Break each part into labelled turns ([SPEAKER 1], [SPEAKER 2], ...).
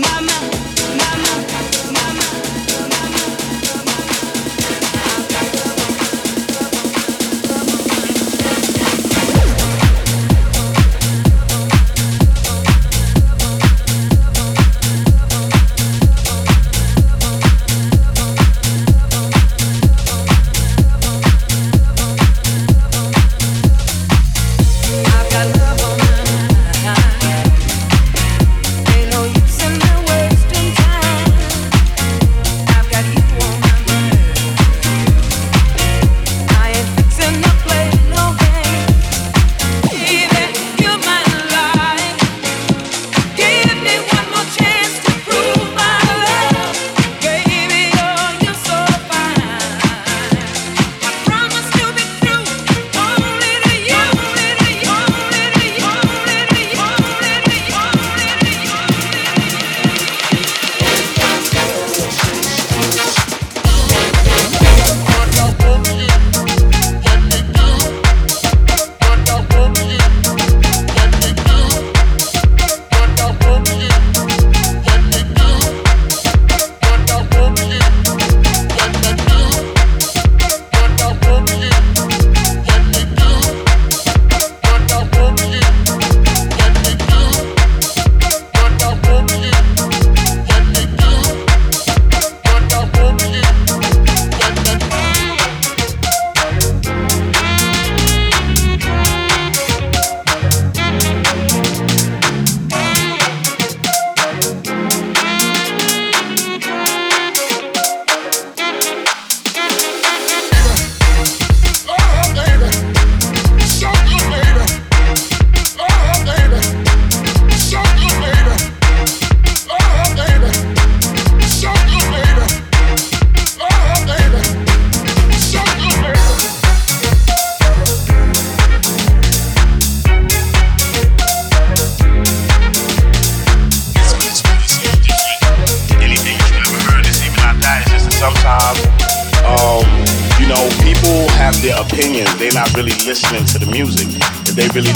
[SPEAKER 1] my mind.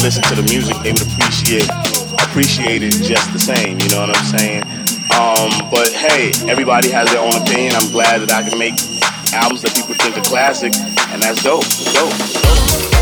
[SPEAKER 2] listen to the music, they would appreciate appreciate it just the same. You know what I'm saying? Um, but hey, everybody has their own opinion. I'm glad that I can make albums that people think are classic, and that's dope. Dope. Dope.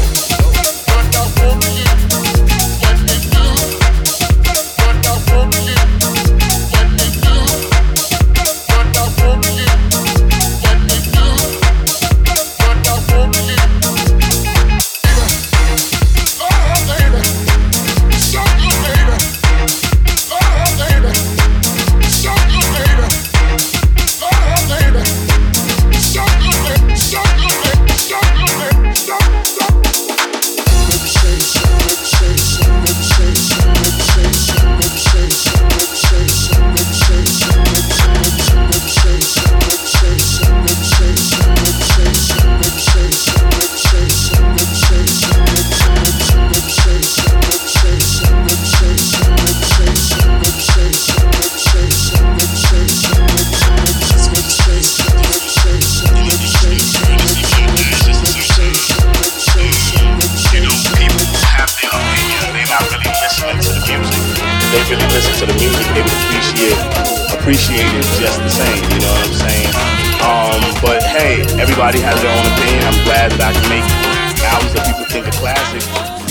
[SPEAKER 2] everybody has their own opinion. I'm glad that I can make albums that people think are classics.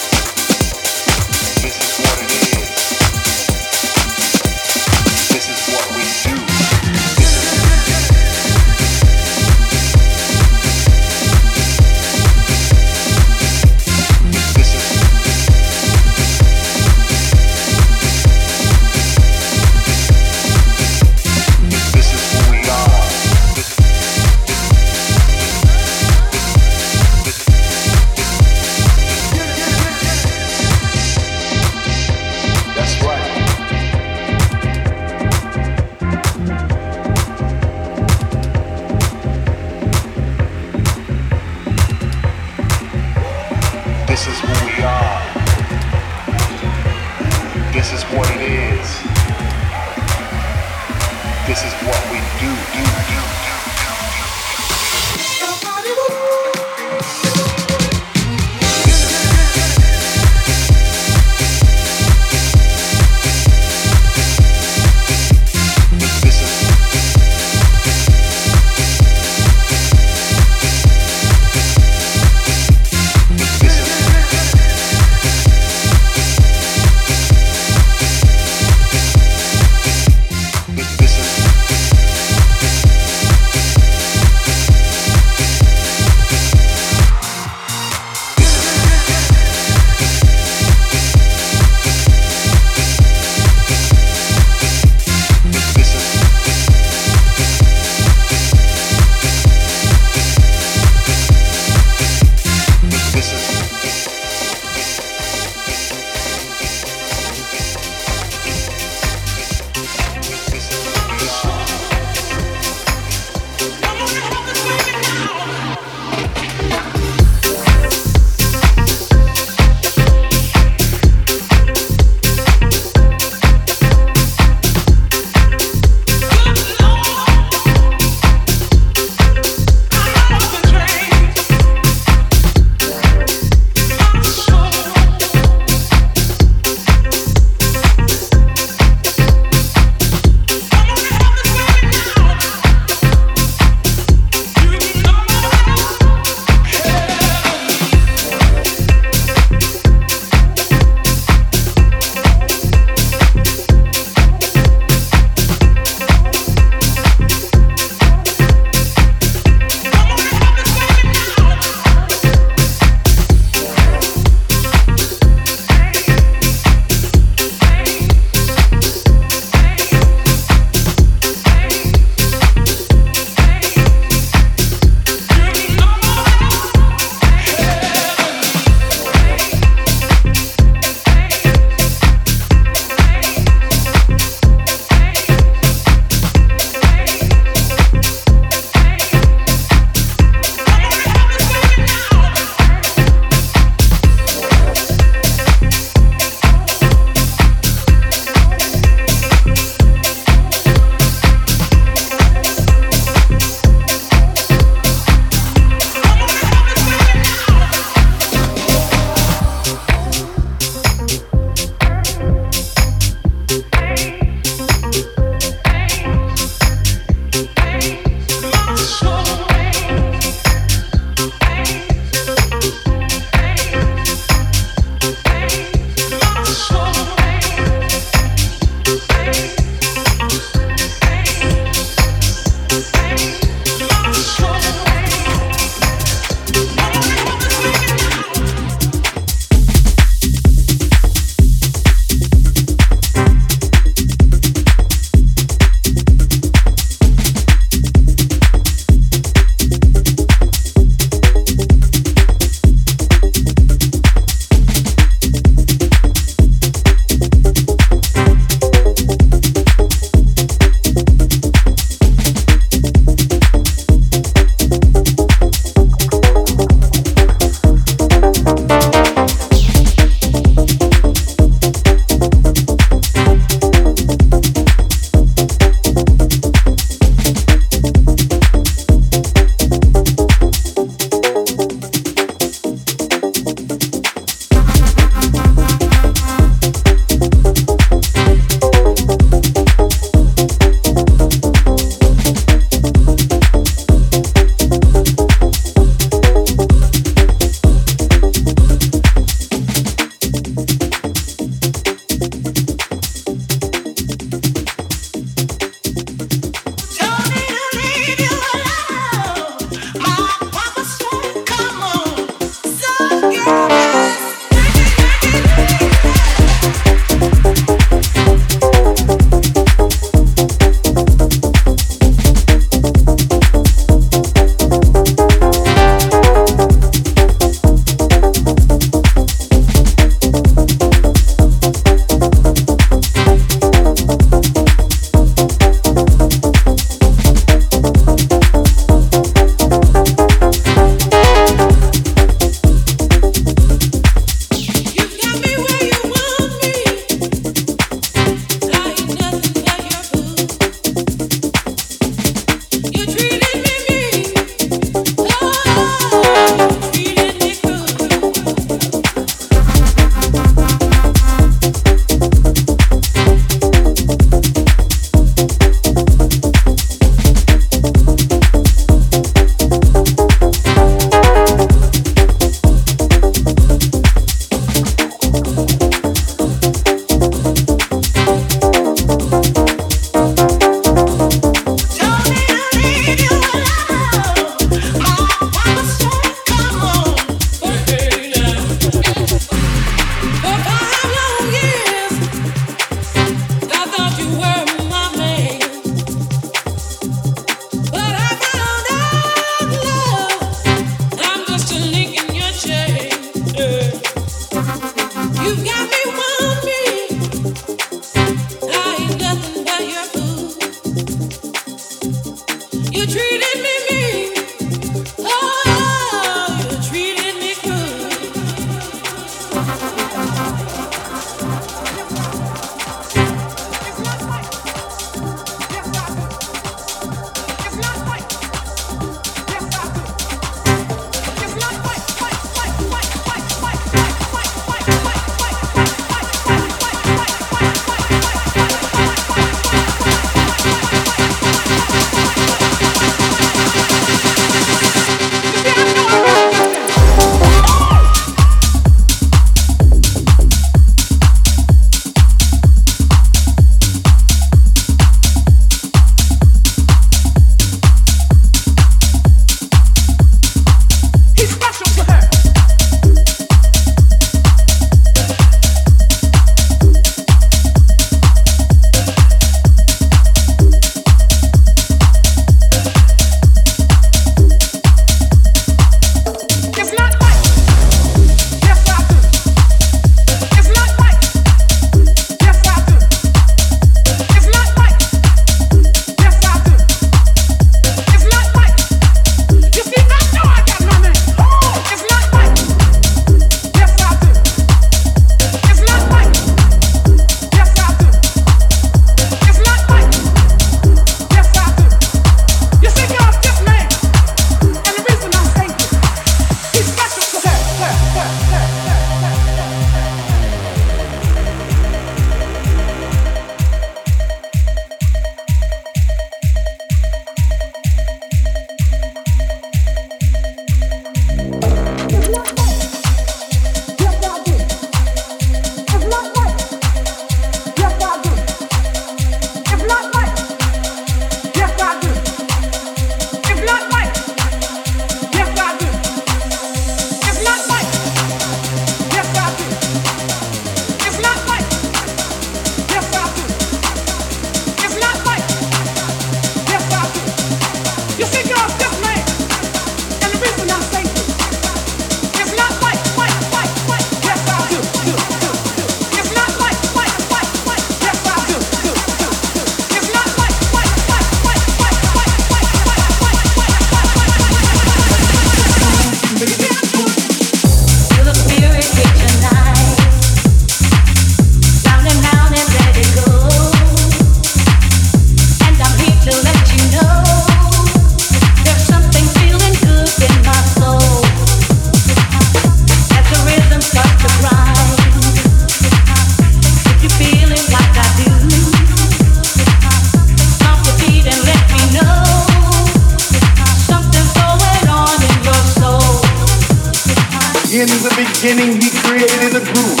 [SPEAKER 3] Beginning, he created a groove.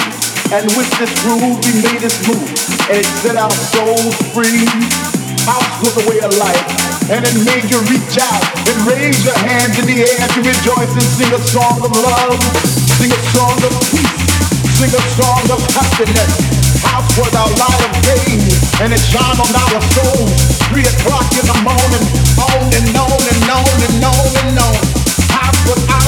[SPEAKER 3] And with this groove, he made us move. And it set our souls free. House was a way of life. And it made you reach out and raise your hands in the air to rejoice and sing a song of love. Sing a song of peace. Sing a song of happiness. House was our light of day. And it shone on our souls. Three o'clock in the morning. On and on and on and on and on. House was our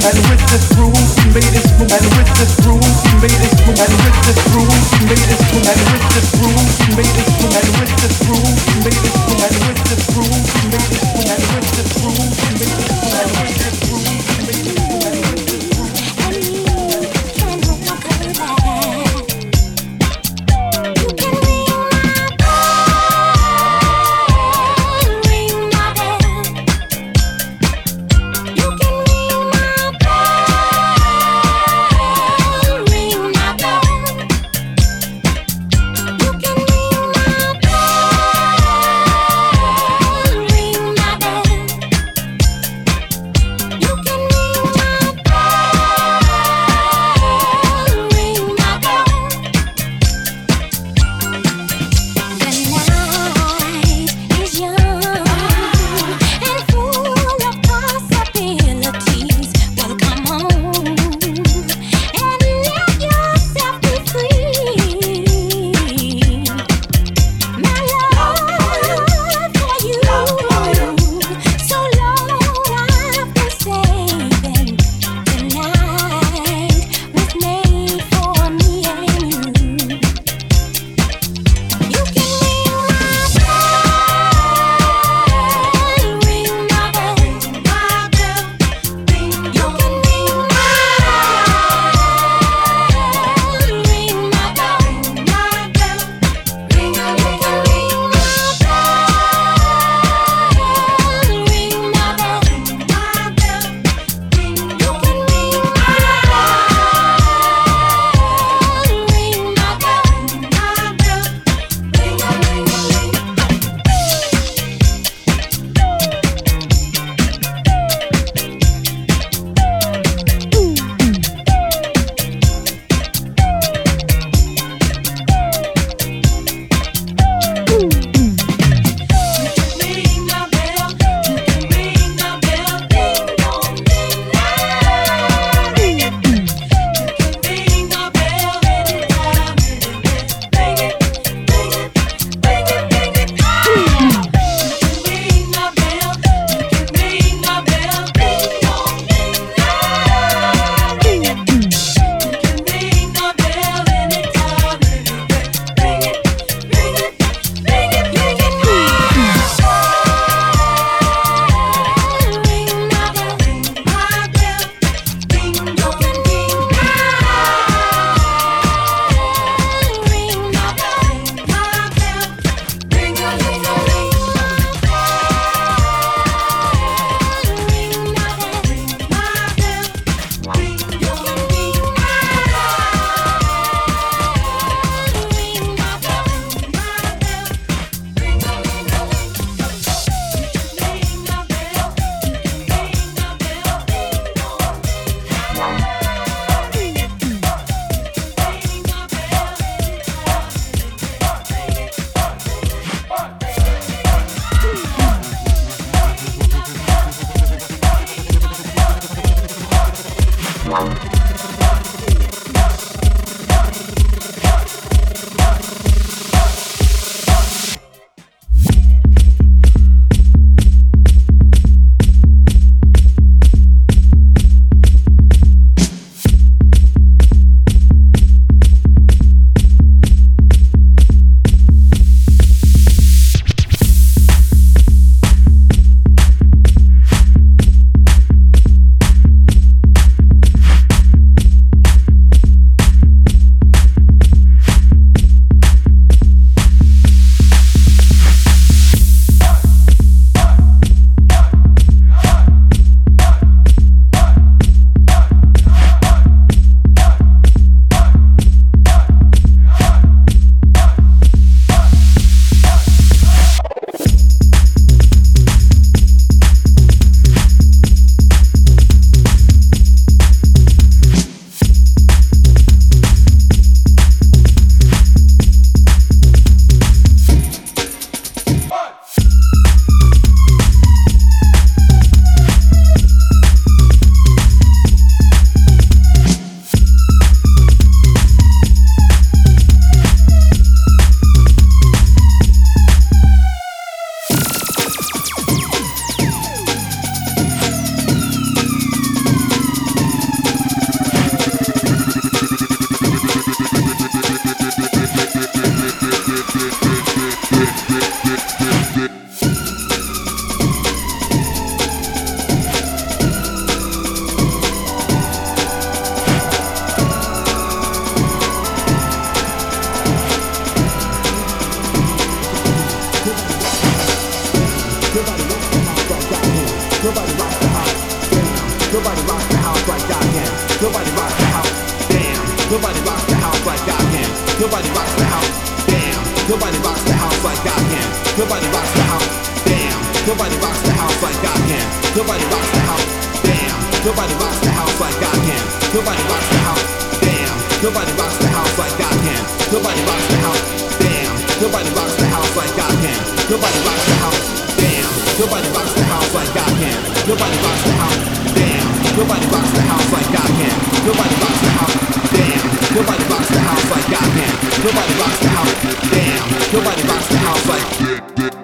[SPEAKER 3] And with this groove, made move. And with this groove, made move. And with this groove, made move. And with this groove, made move. And with this groove, made move. And with this groove, made move.
[SPEAKER 4] House like I can. Nobody rocks the house. Damn. Nobody rocks the house like I can. Nobody rocks the house. Damn. Nobody rocks the house like I can. Nobody rocks the house. Damn. Nobody rocks the house like I can. Nobody rocks the house. Damn. Nobody rocks the house like I can. Nobody rocks the house. Damn. Nobody rocks the house like I can. Nobody rocks the house. Damn. Nobody rocks the house like I can. Nobody rocks the house. Damn. Nobody rocks the house like.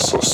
[SPEAKER 5] versos.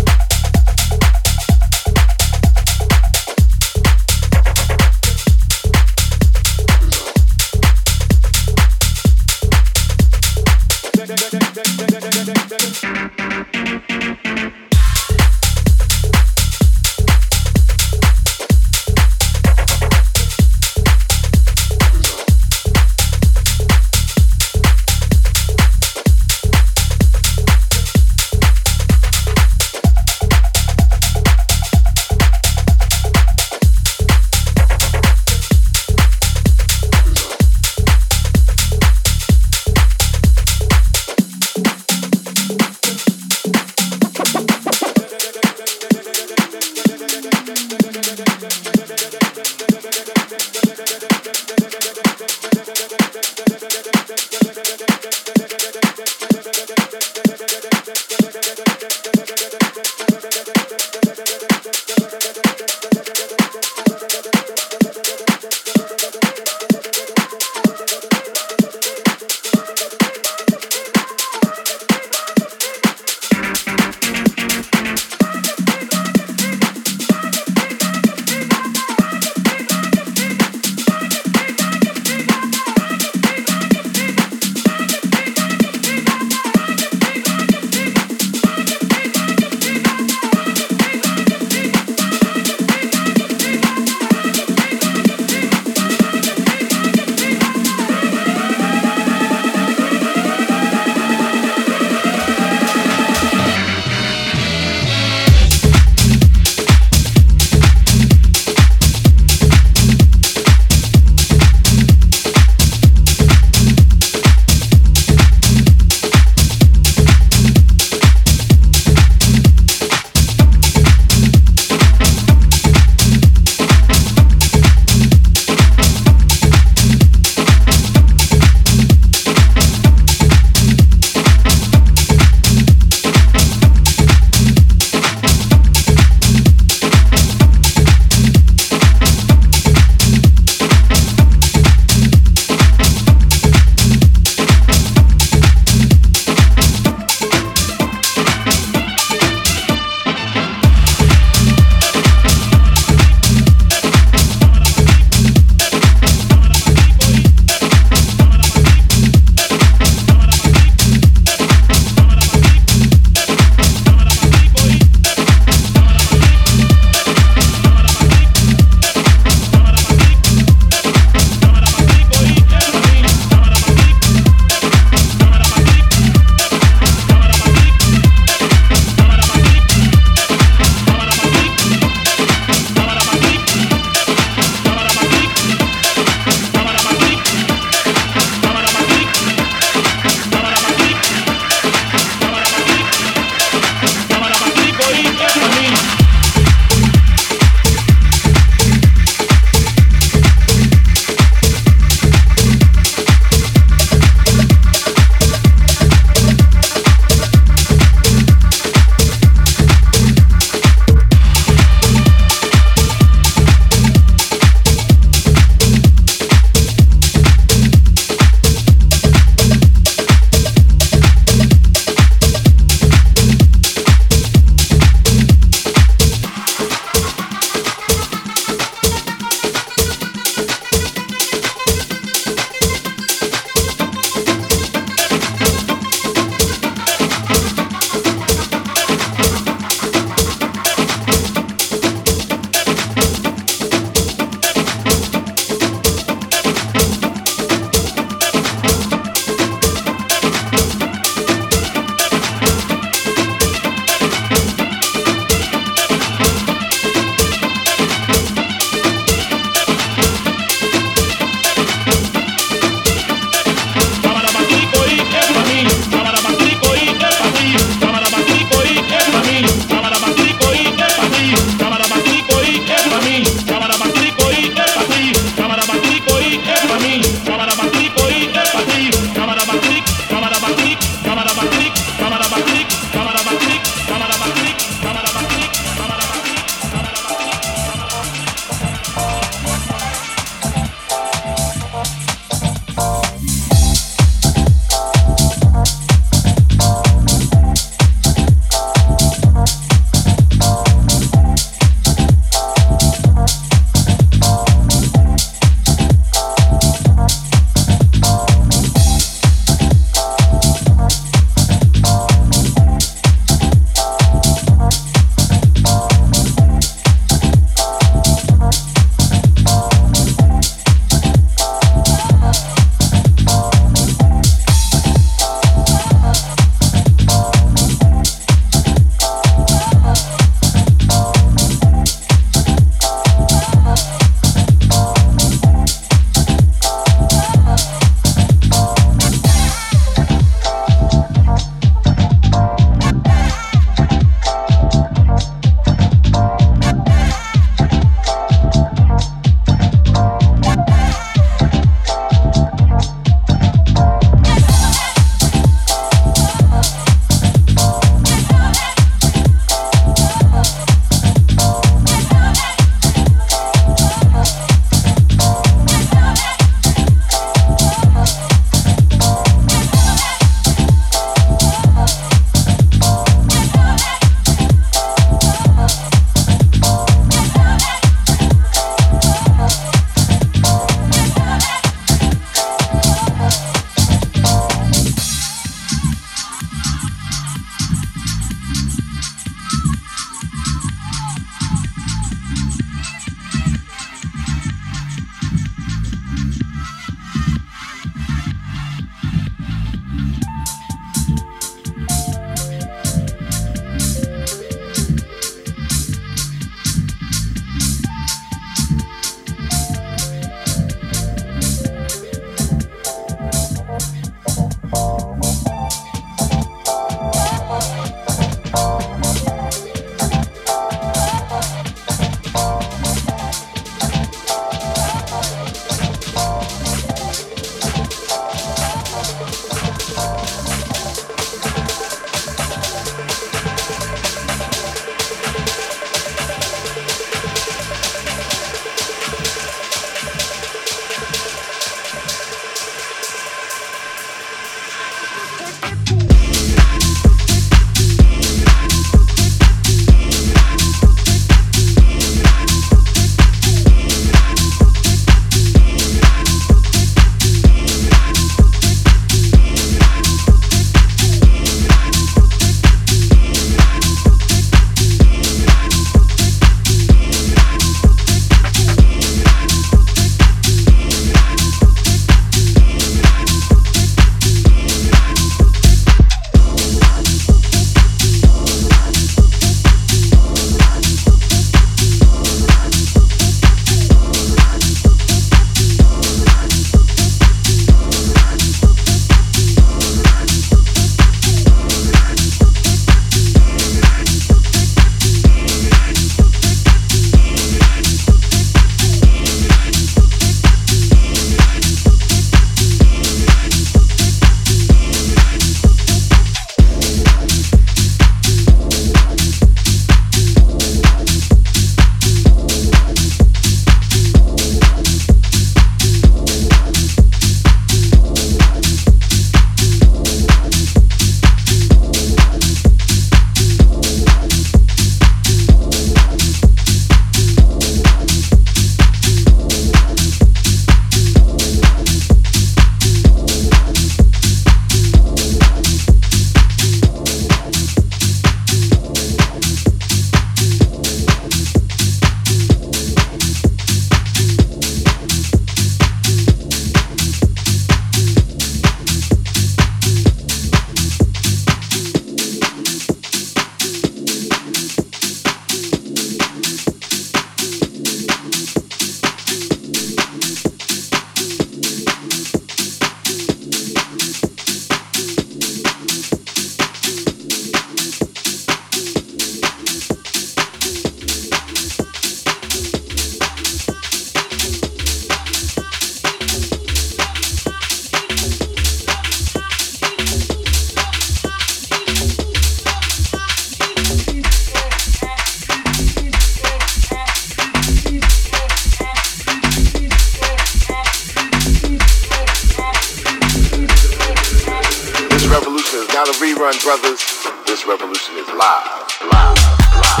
[SPEAKER 6] Not a rerun, brothers. This revolution is live, live, live,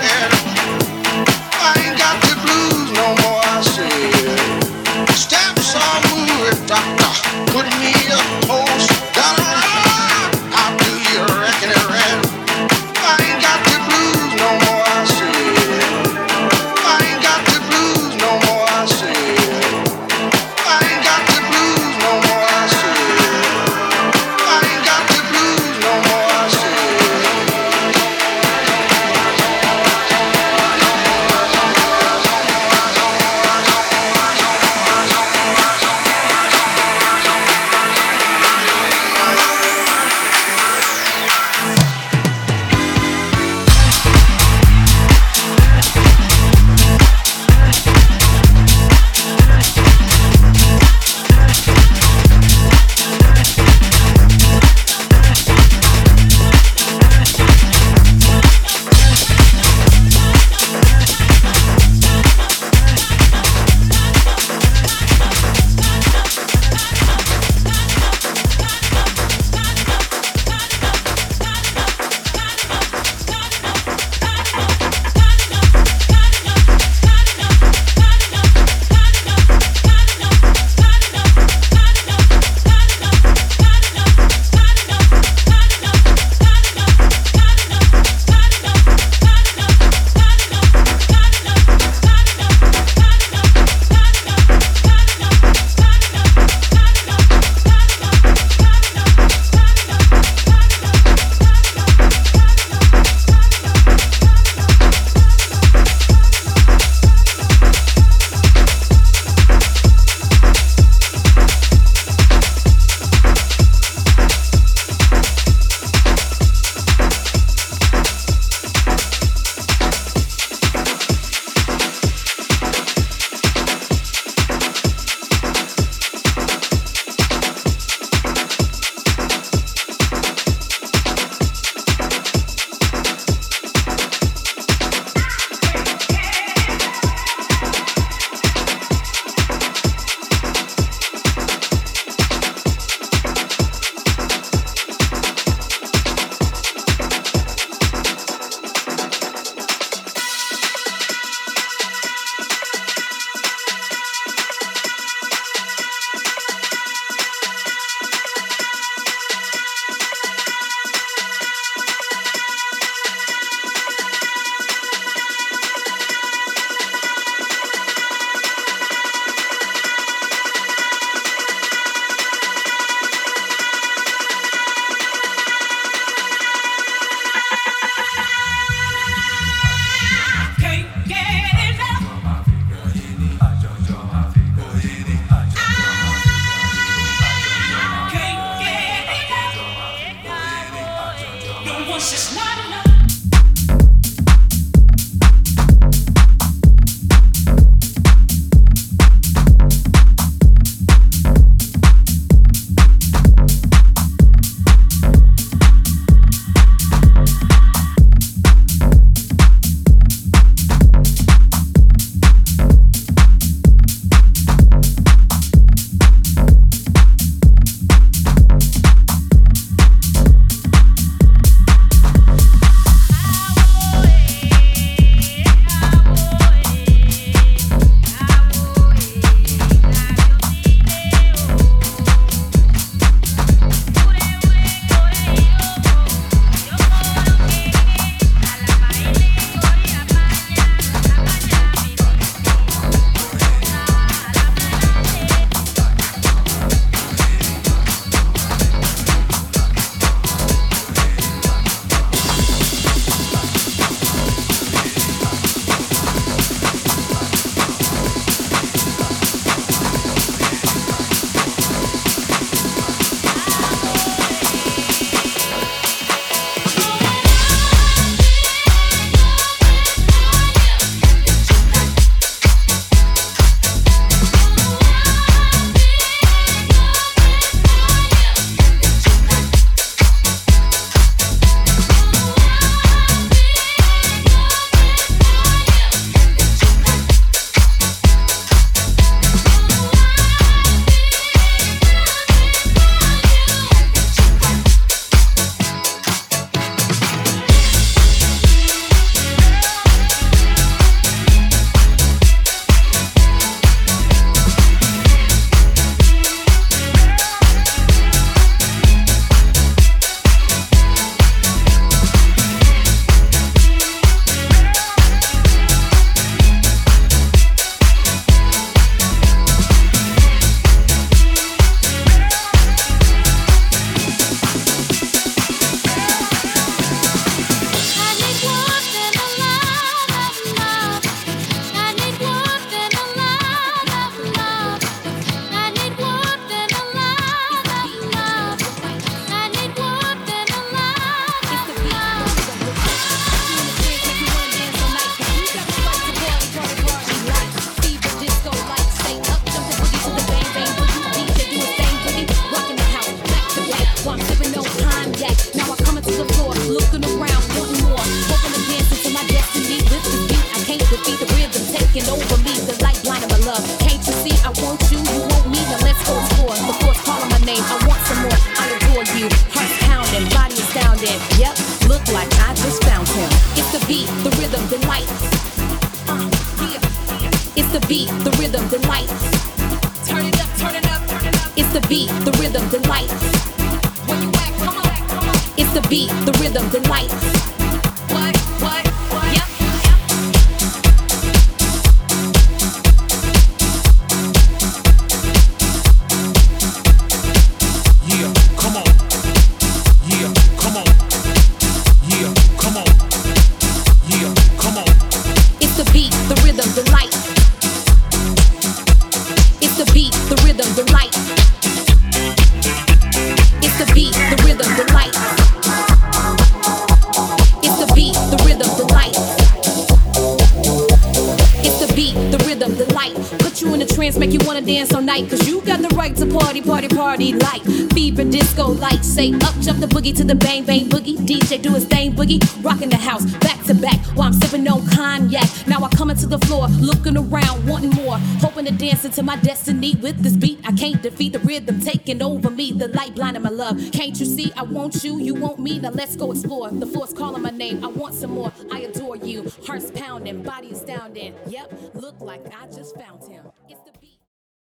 [SPEAKER 3] and
[SPEAKER 7] Can't defeat the rhythm taking over me, the light blind of my love. Can't you see I want you, you want me? Now let's go explore. The floor's calling my name. I want some more. I adore you. Hearts pounding, body astounding. Yep, look like I just found him.